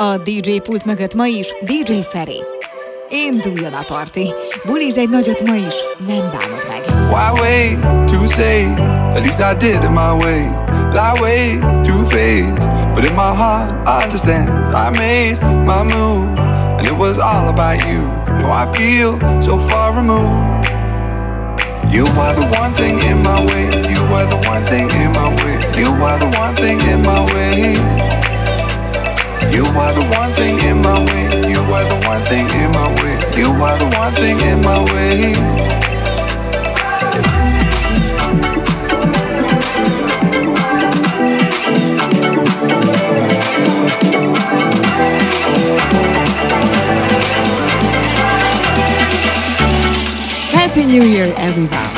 A DJ pult mögött ma is DJ Feri. Induljon a parti. Buliz egy nagyot ma is, nem bánod meg. Why wait to say, at least I did it my way. Lie way too faced, but in my heart I understand. I made my move, and it was all about you. Now I feel so far removed. You are the one thing in my way. You are the one thing in my way. You are the one thing in my way. You are the one thing in my way. You are the one thing in my way. You are the one thing in my way. Happy New Year, everyone!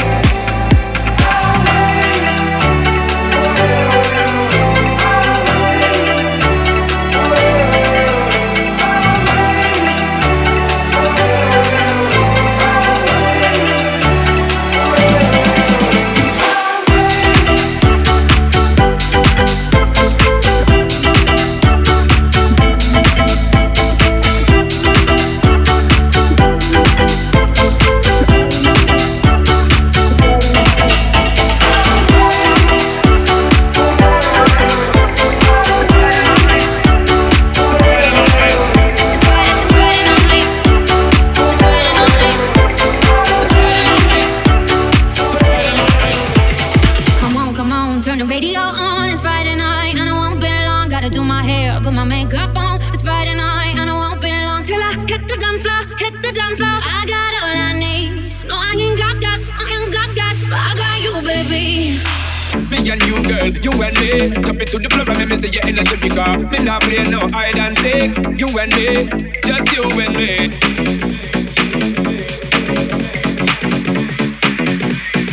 me say you're innocent because me not play no hide and seek. You and me, just you and me.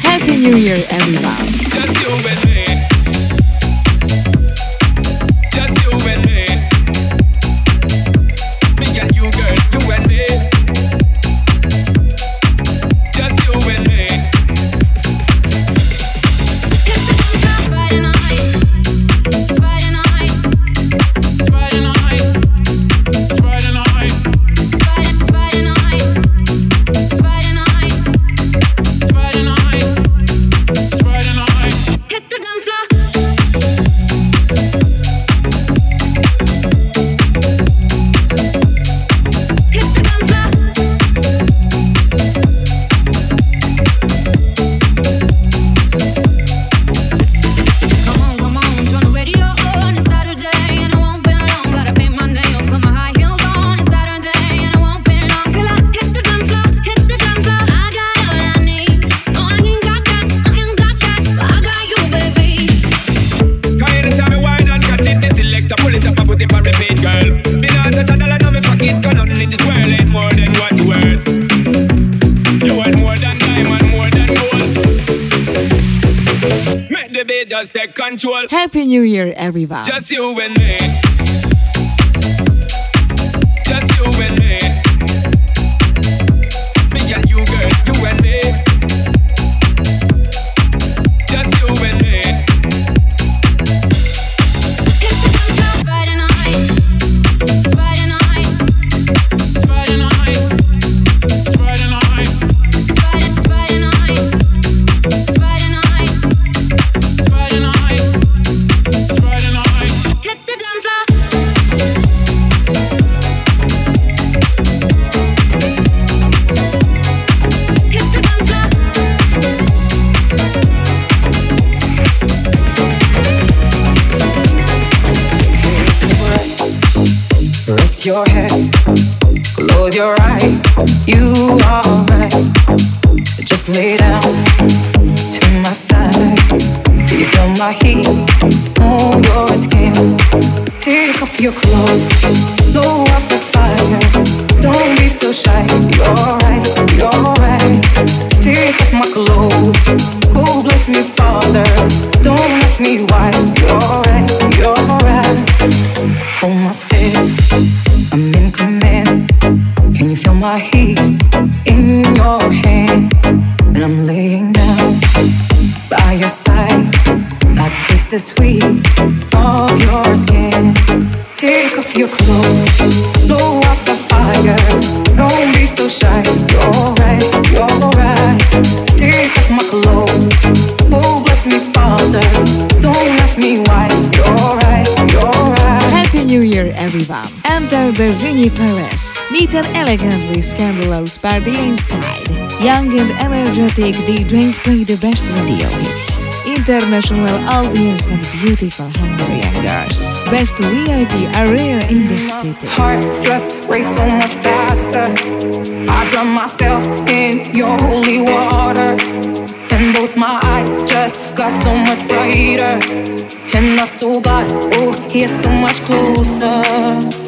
Happy New Year, everyone. Control. Happy New Year, everyone. Just you and me. Rest your head, close your eyes. You are right. Just lay down to my side. You feel my heat on your skin? Take off your clothes, blow up the fire. Don't be so shy. You're right, you're right. Take off my clothes. Oh, bless me, Father. Don't ask me why. You're right, you're right. My heat in your hands? And I'm laying down by your side. I taste the sweet of your skin. Take off your clothes, blow Zrínyi Palace. Meet an elegantly scandalous party inside. Young and energetic the DJs play the best radio hits. International audience and beautiful Hungarian girls. Best VIP area in the city. Heart just race so much faster. I drown myself in your holy water. And both my eyes just got so much brighter. And my soul got, oh, here so much closer.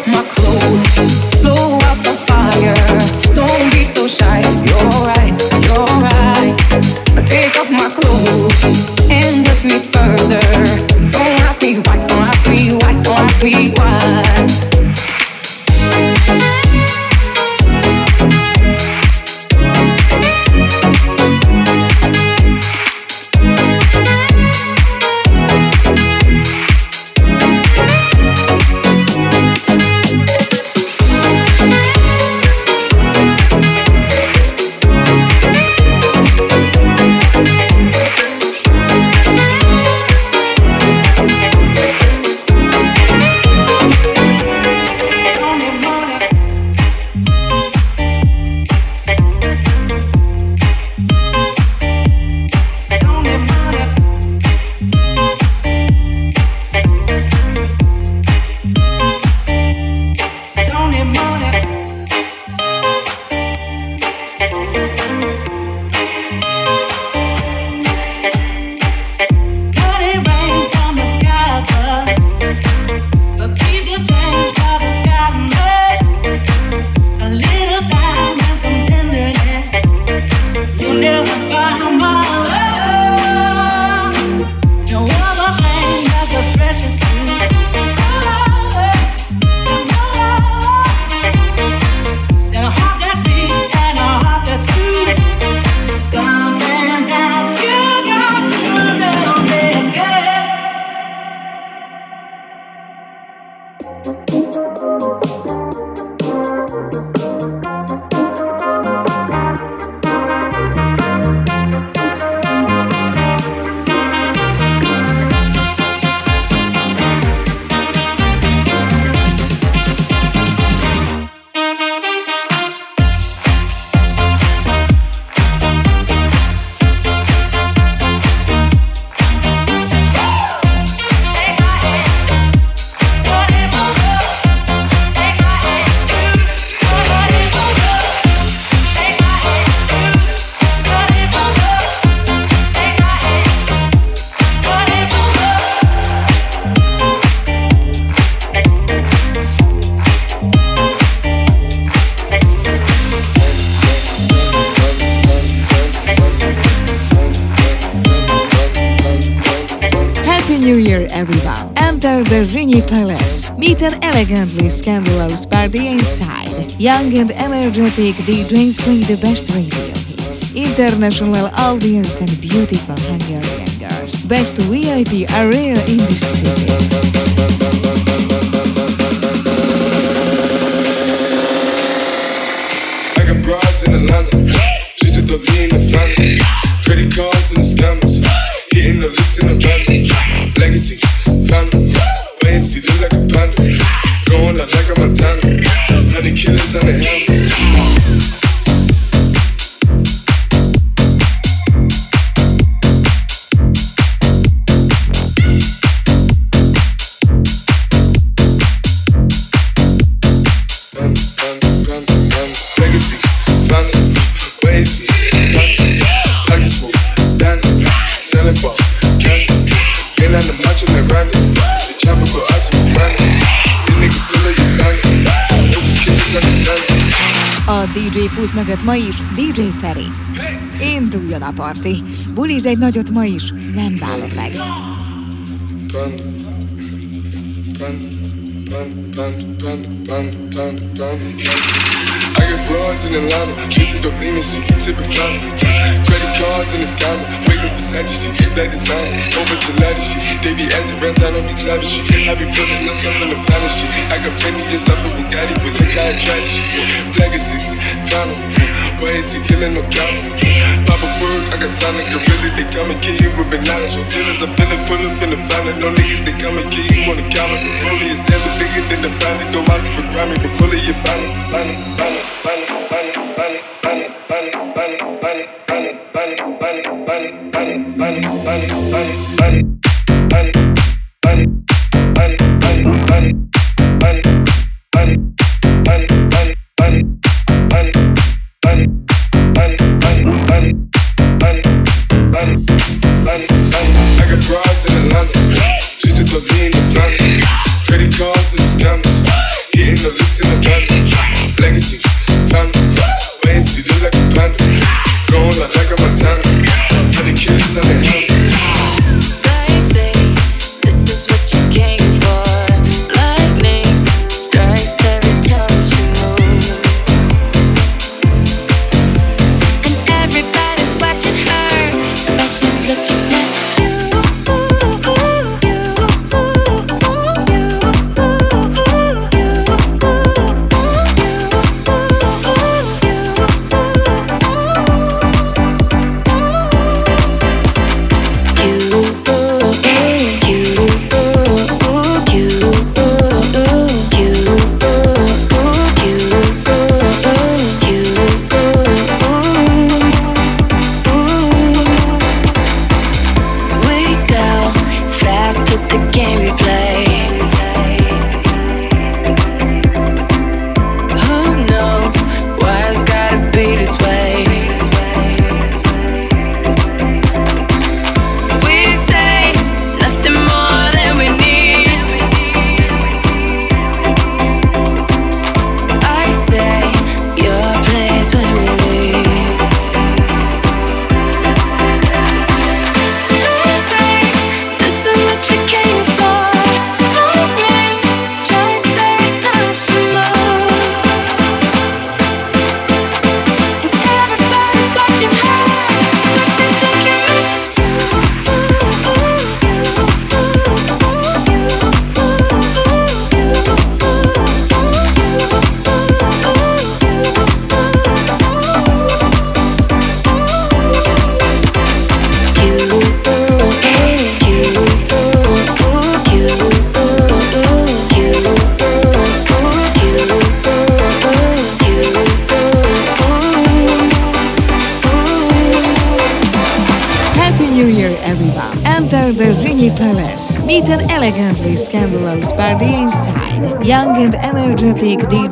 elegantly scandalous party inside. Young and energetic the DJs play the best radio hits. International audience and beautiful Hungarian girls. Best VIP area in the city. I got in Atlanta. She cannonball. DJ pult mögött ma is DJ Feri. Induljon a parti. Buliz egy nagyot ma is, nem bánod meg. Panda. Panda. I got broads in Atlanta, Doreen and shit, sipping fountain. Credit cards in the scammers, waiting for Santa shit, that design, of ladder shit. They be acting rent, I don't be clever shit. I be putting myself on the planet shit. I got plenty of stuff with Bugatti, but look how I try shit. Legacies, found them. Why is he killing no count? Papa word, I got Sonic Gorilla, they come and kill you with bananas. So feelings, I'm feeling, pull up in the fountain. No niggas, they come and kill you on the counter. Rollie is dancing bigger than the bounty. Go out to the Grammy, but fully your bounty, bounty, bounty. Credit hitting the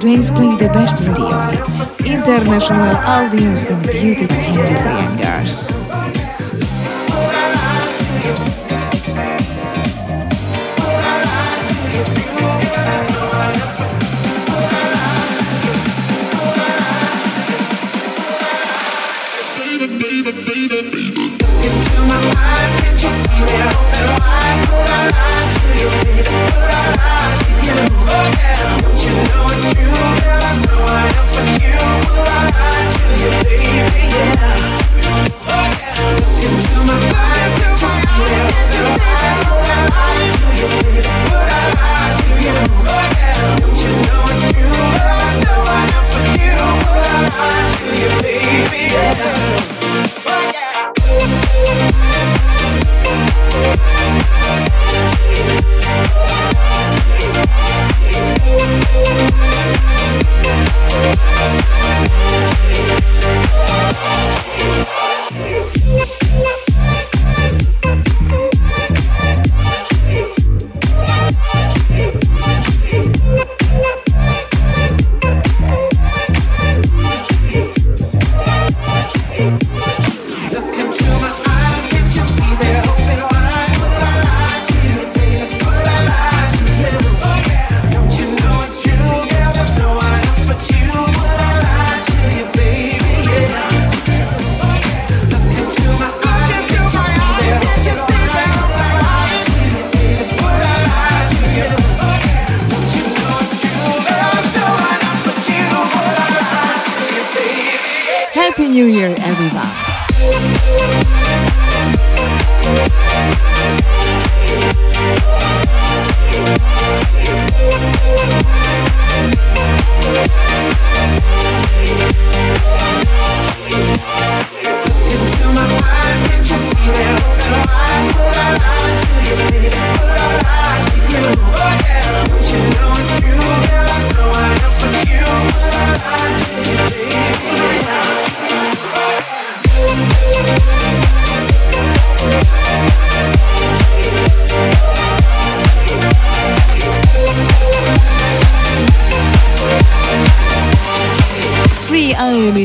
DJs play the best radio hits. International audience and beautiful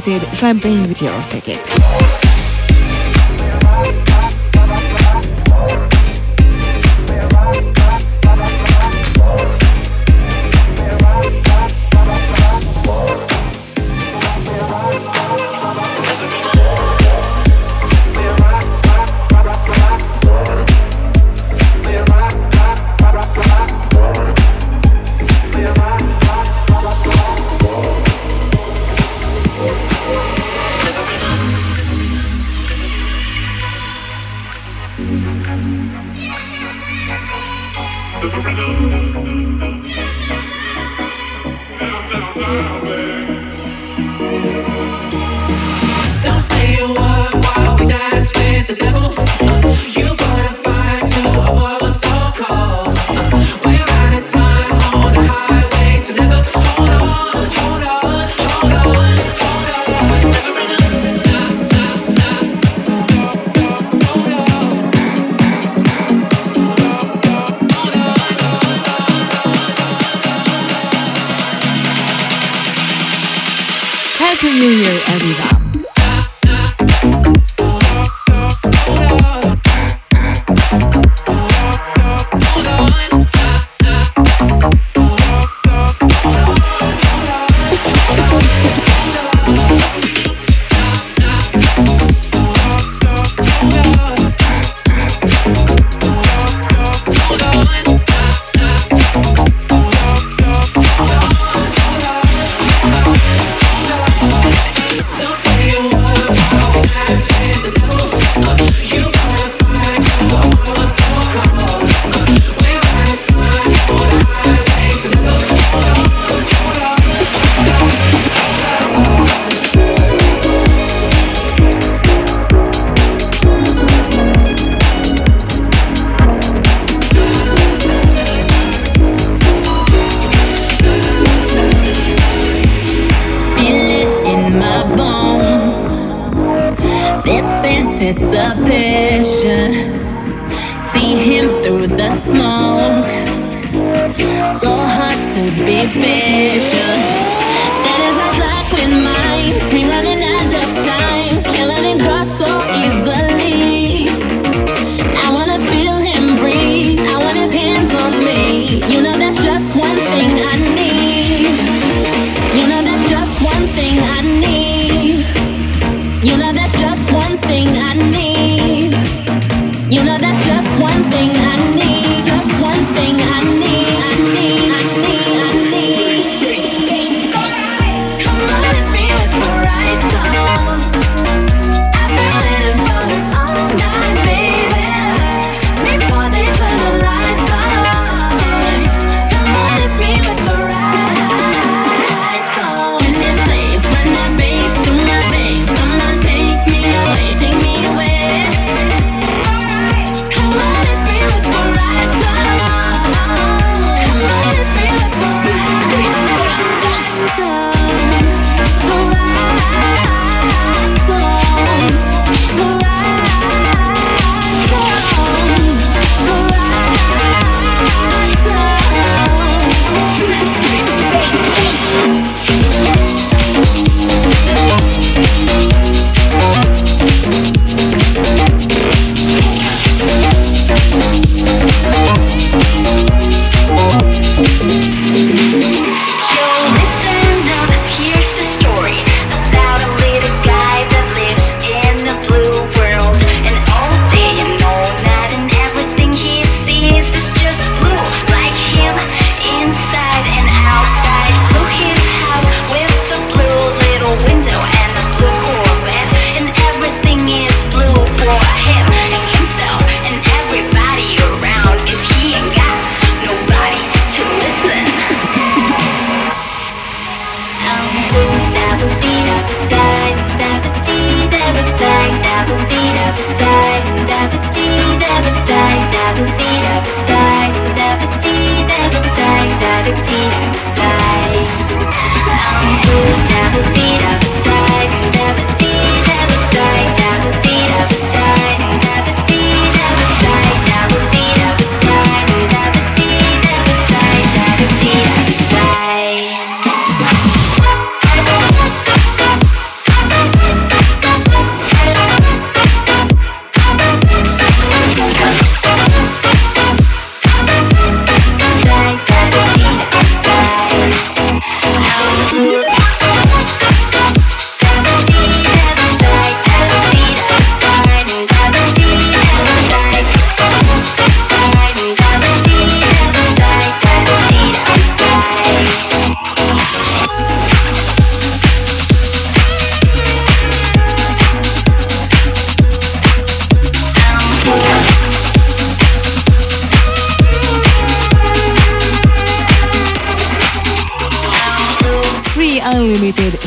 unlimited champagne with your ticket.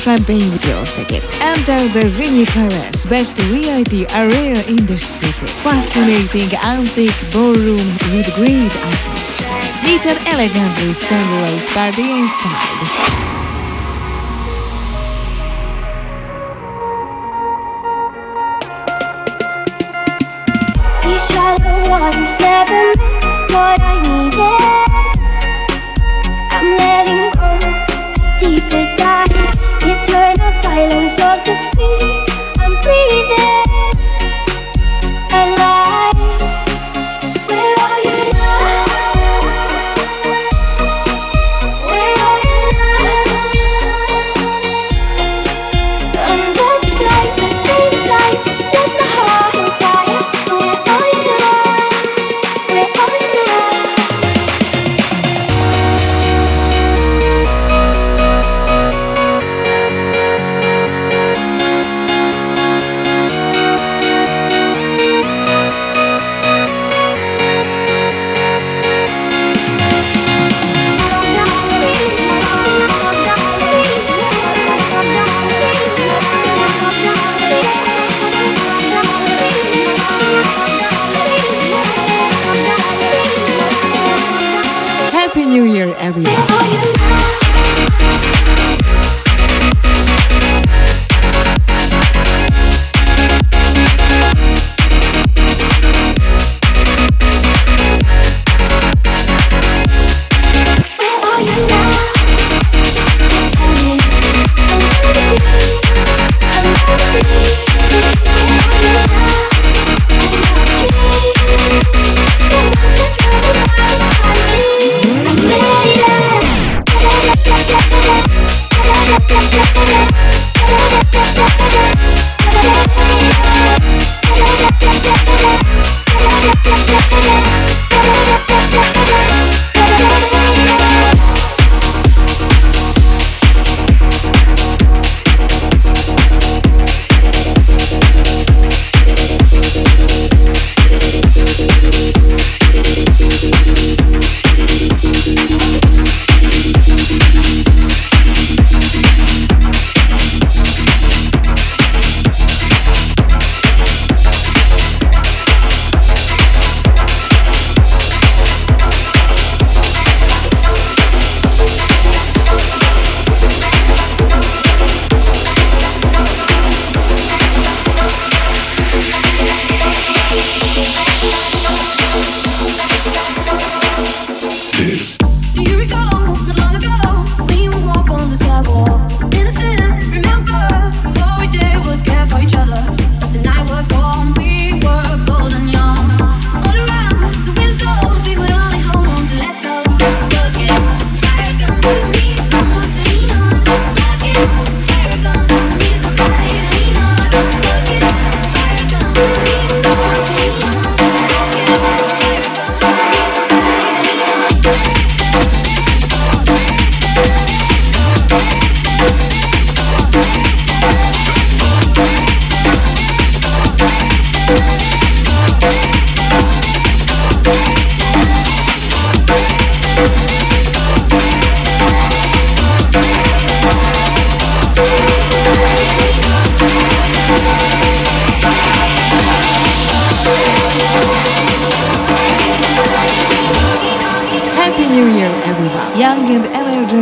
Fabian your ticket. Enter the Zrínyi Palace, best VIP area in the city. Fascinating antique ballroom with great atmosphere. Meet an elegantly scandalous party inside. what I needed. I'm letting go deeper silence of the sea. I'm breathing.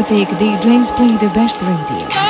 take the drinks, play the best radio.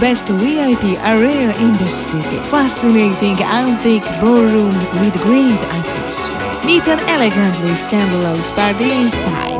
Best VIP area in the city. Fascinating antique ballroom with great atmosphere. Meet an elegantly scandalous party inside.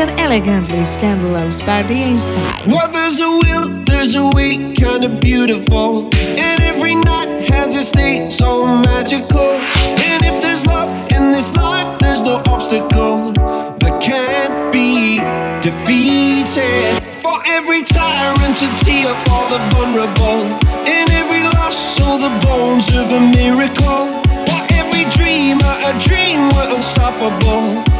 Palace. Meet an elegantly scandalous by the inside. Well, there's a will, there's a way, kinda beautiful. And every night has its day, so magical. And if there's love in this life, there's no obstacle that can't be defeated. For every tyrant to tear for the vulnerable. In every loss, so the bones of a miracle. For every dreamer, a dream we're unstoppable.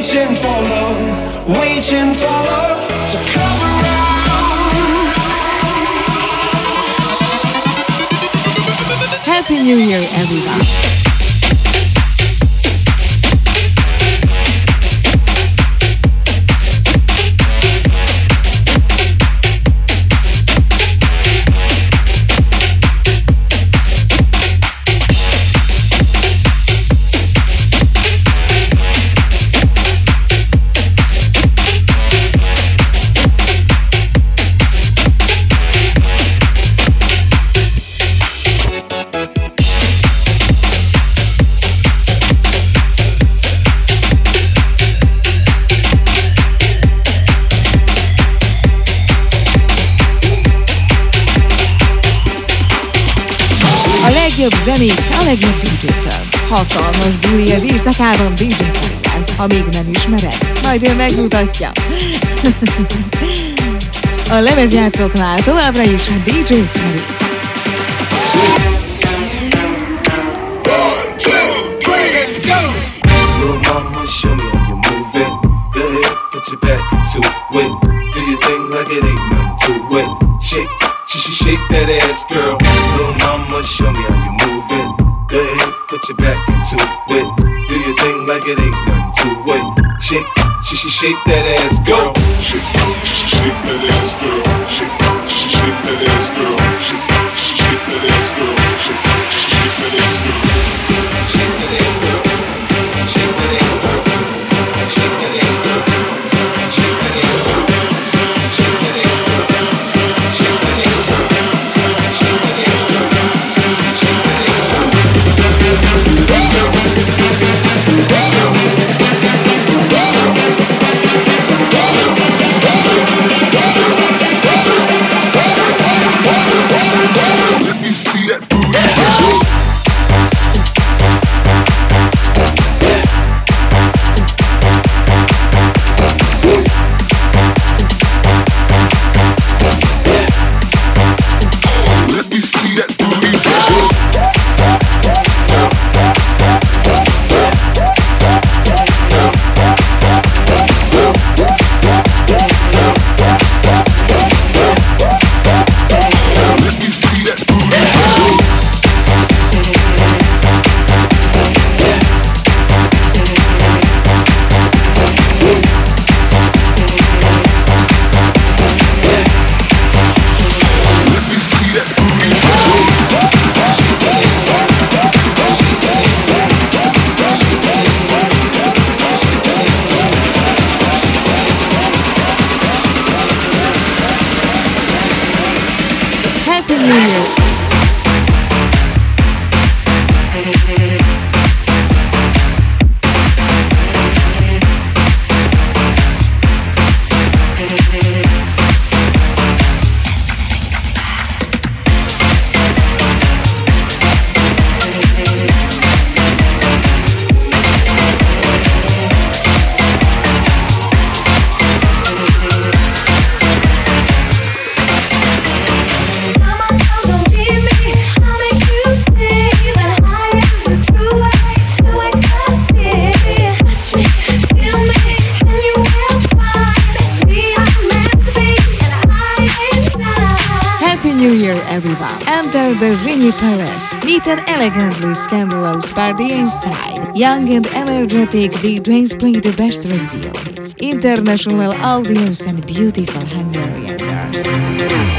waiting for love, waiting for love to come around. Happy New Year, everyone. Hatalmas buli az éjszakában DJ Felel. Ha még nem ismered, majd ő megmutatja. A lemezjátszóknál továbbra is DJ Feri. Shake that ass, scandalous party inside. Young and energetic DJs play the best radio hits. International audience and beautiful Hungarian girls.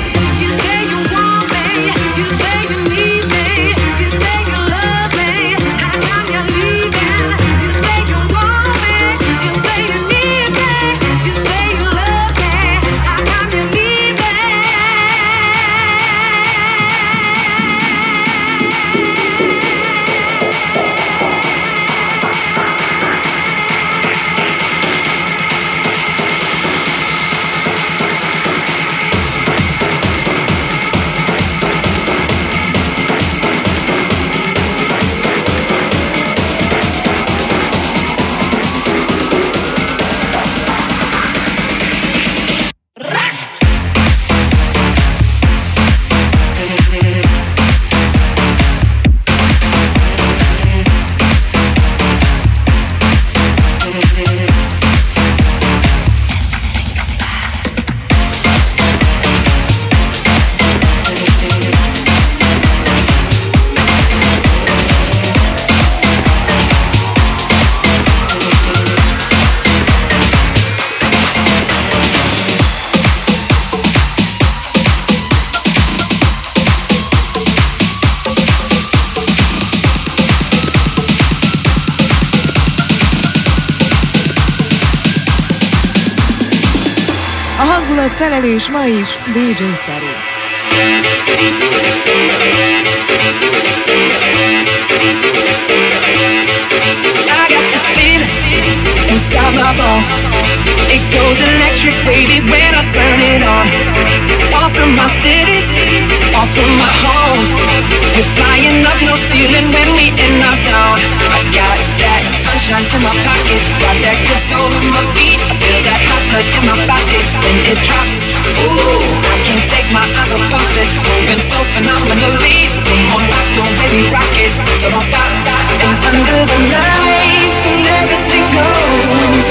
vez mais DJ Ferry. our. It goes electric, baby, when I turn it on. Off from my city, off from my home. We're flying up, no ceiling when we in our zone. I got that sunshine in my pocket, got that good soul in my feet. I feel that hot blood in my body when it drops. Ooh, I can't take my eyes off of it. Moving so phenomenally, come on, rock, don't let me rock it. So don't stop, stop. And under the lights, when everything goes.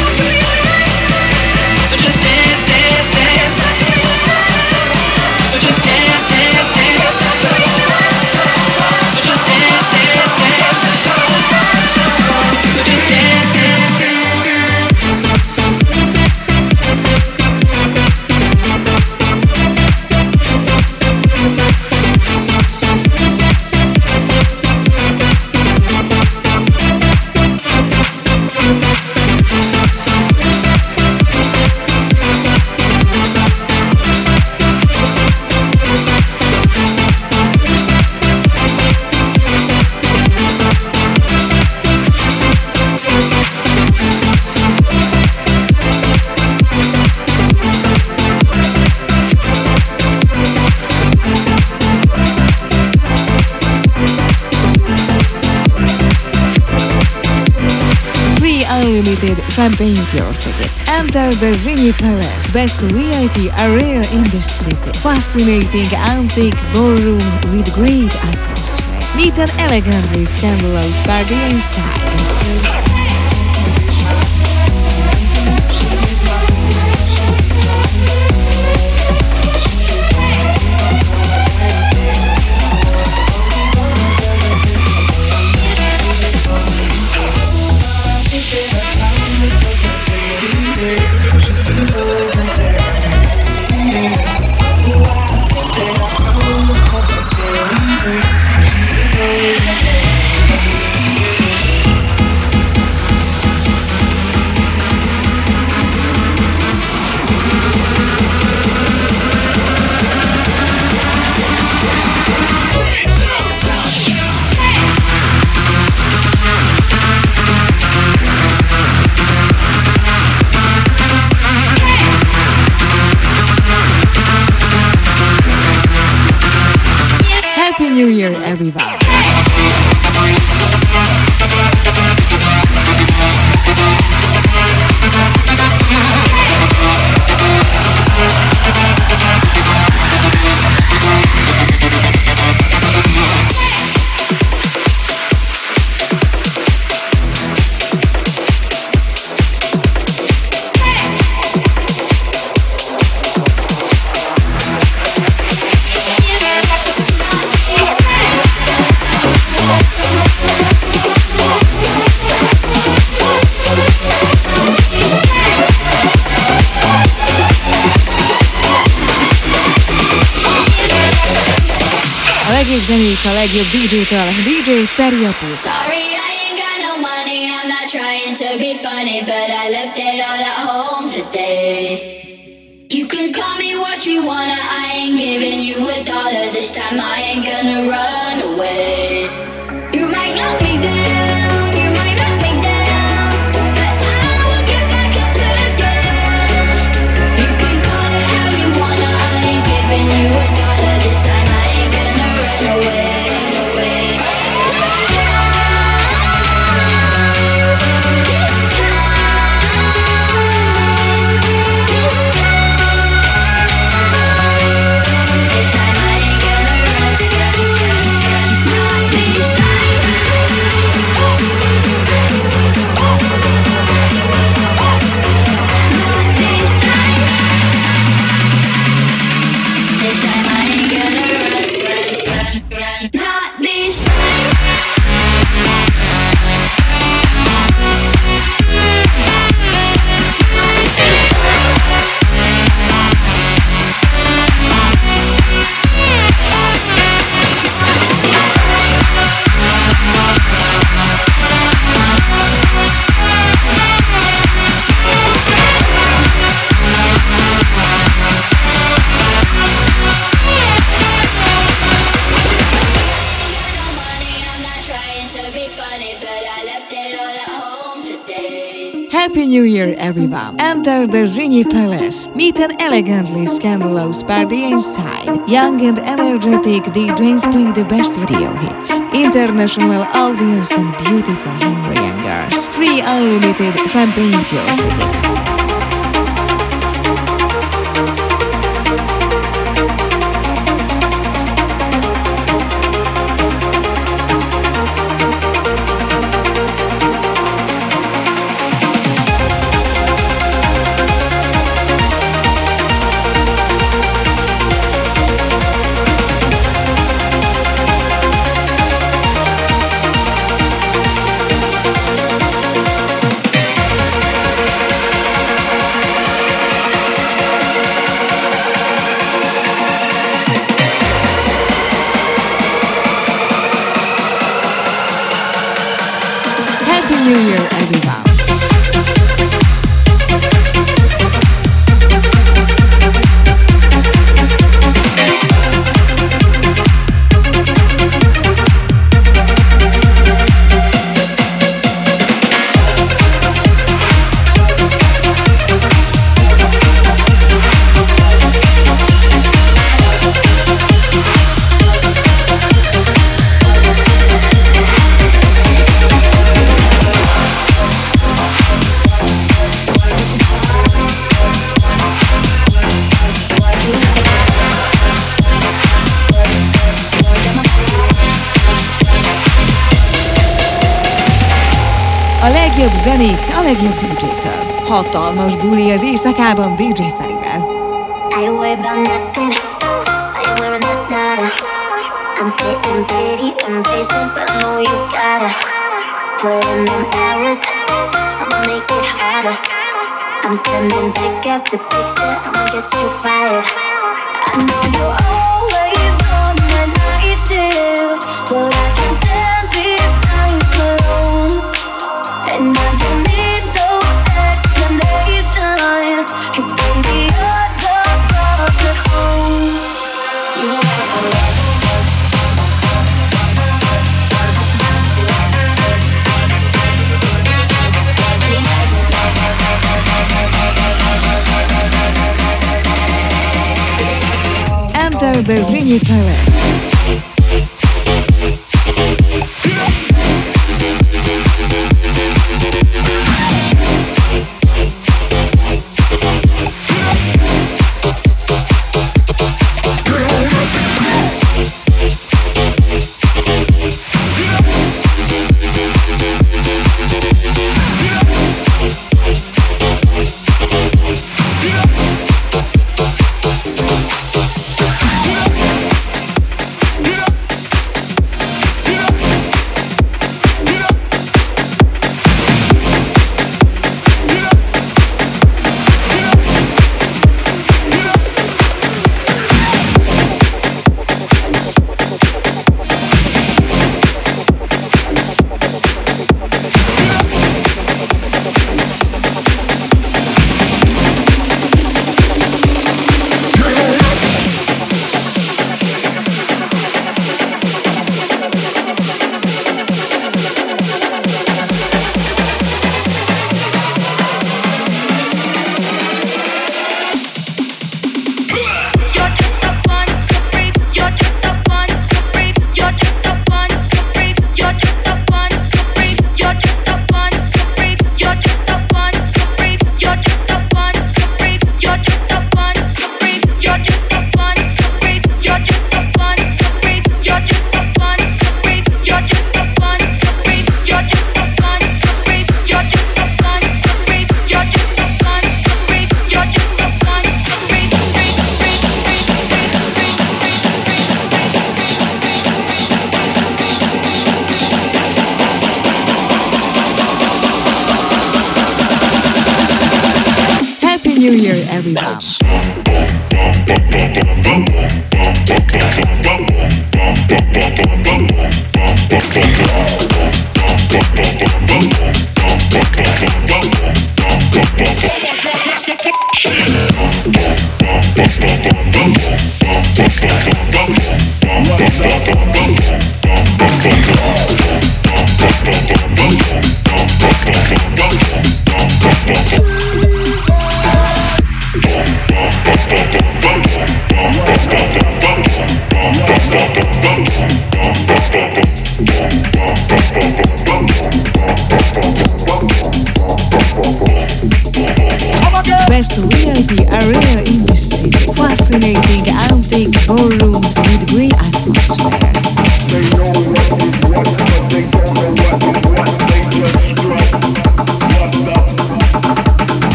Limited champagne tour ticket. Enter the Zrínyi Palace, best VIP area in the city. Fascinating antique ballroom with great atmosphere. Meet an elegantly scandalous party inside. Revival. Jenny DJ DJ Sorry, I ain't got no money. I'm not trying to be funny, but I left it all at home today. You can call me what you wanna. I ain't giving you a dollar this time. I ain't gonna run away. You might not be there. New Year, everyone! Enter the Zrínyi Palace. Meet an elegantly scandalous party inside. Young and energetic DJs play the best radio hits. International audience and beautiful Hungarian girls. Free unlimited champagne tour tickets. Buli az éjszakában DJ Ferivel. I worry about nothing. I wearing that nada. I'm sitting pretty impatient, but I know you gotta put in them hours. I'ma make it harder. I'm sending pick up to picture. I'ma get you fired. I know you're always on the night shift, but I can't stand these nights alone. And I don't Enter the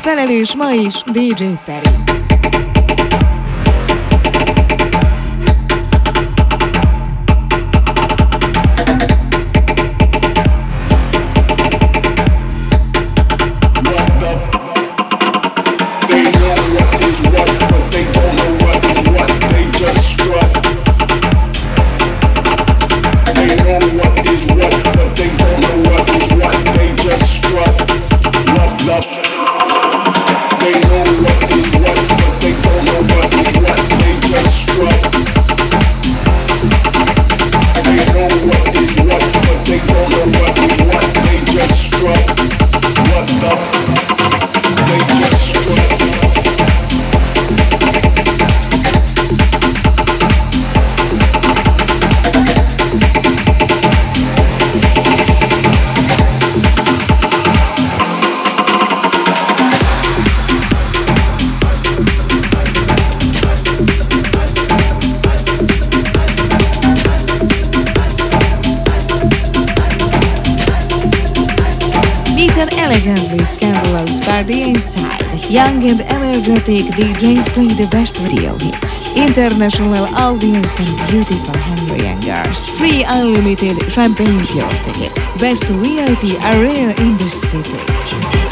felelős ma is DJ Feri. Celtic DJs play the best radio hits, international audience and beautiful Hungarian girls. Free unlimited champagne tour tickets. Best VIP area in the city.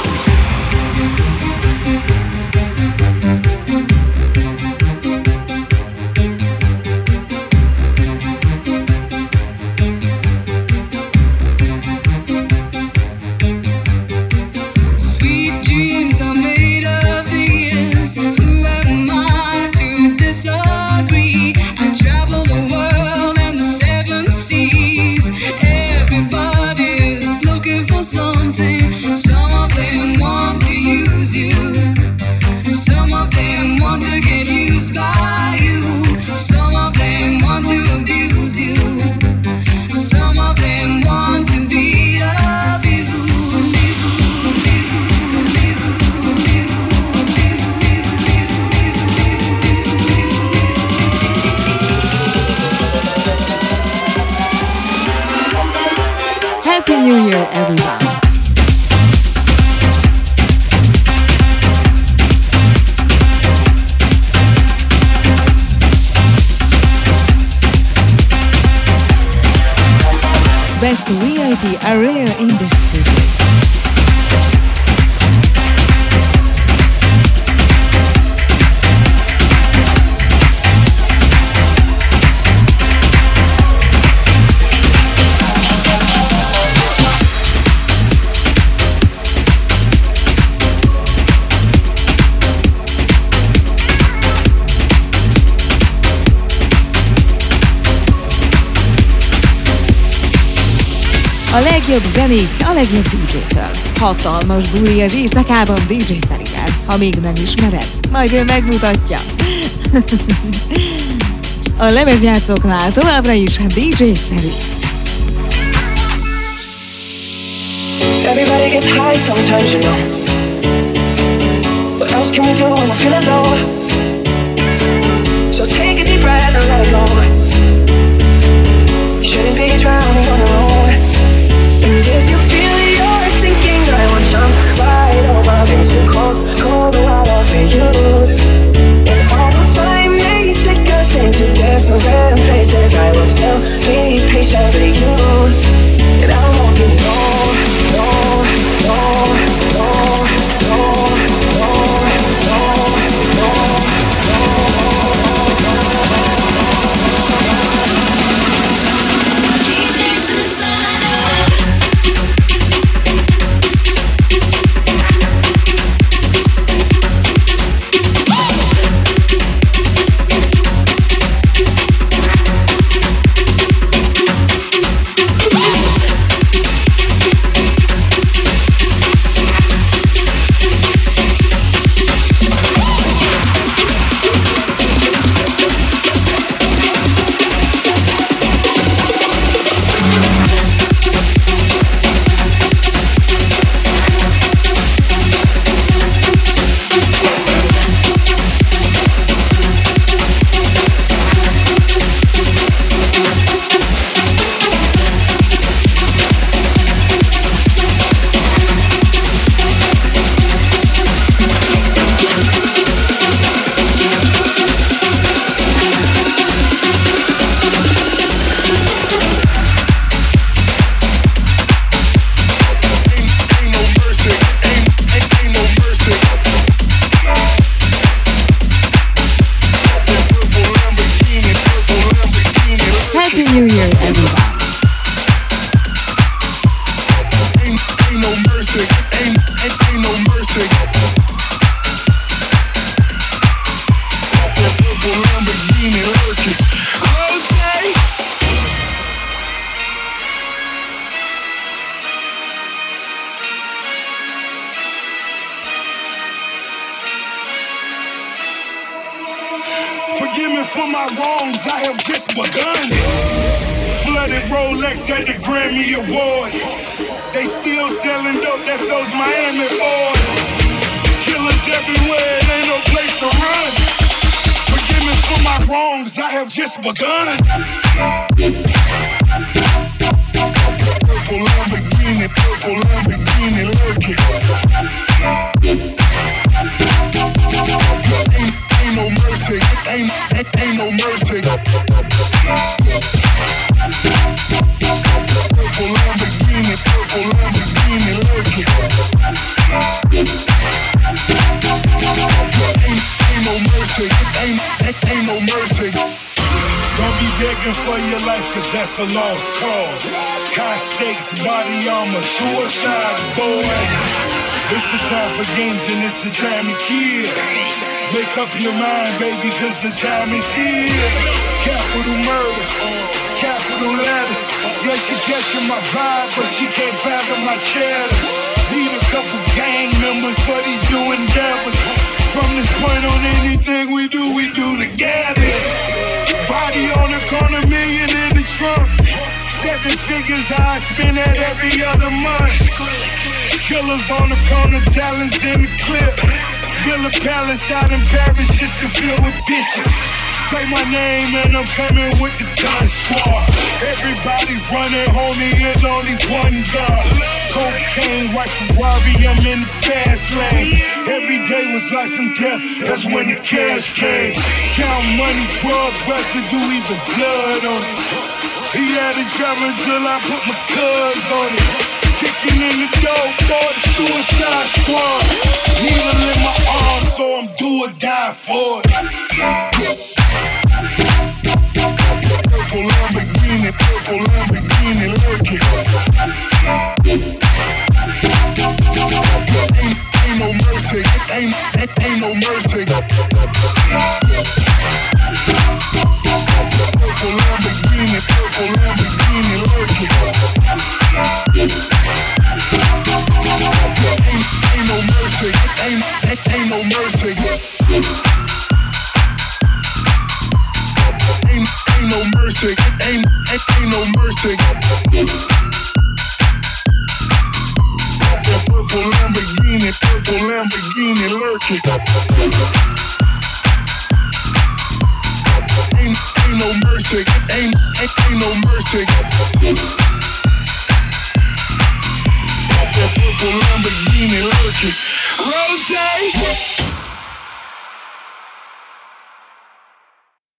hatalmas buli az éjszakában DJ Ferivel, ha még nem ismered. Majd ő megmutatja. a lemezjátszóknál továbbra is DJ Feri. Everybody gets high sometimes, you know. What else can we do when we're feeling low? So take a deep breath and let it go. You shouldn't be drowning on your own. right for you. And all the time may take us different places, I will still be patient for you. My. Need a couple gang members for these new endeavors. From this point on, anything we do, we do together. Body on the corner, million in the trunk. Seven figures I spend that every other month. Killers on the corner, talents in the clip. Build a palace out in Paris just to fill with bitches. Say my name and I'm coming with the gun squad. Everybody running, homie, there's only one gun. Cocaine, white Ferrari, I'm in the fast lane. Every day was life and death, that's when the cash came. Count money, drug residue, even blood on it. He had a driving till I put my cuz on it. Kicking in the door for the suicide squad. Needle in my arm, so I'm do or die for it. Purple Lamborghini lurking. Ain't, ain't no mercy, ain't, ain't, no mercy. Purple Lamborghini, purple Lamborghini lurking. Ain't, ain't no mercy, ain't, ain't no mercy. Ain't, ain't no mercy, ain't, ain't no mercy. Got that purple Lamborghini, purple Lamborghini lurking. Ain't, ain't no mercy, ain't, ain't, ain't no mercy. Got that purple Lamborghini lurking. Rose!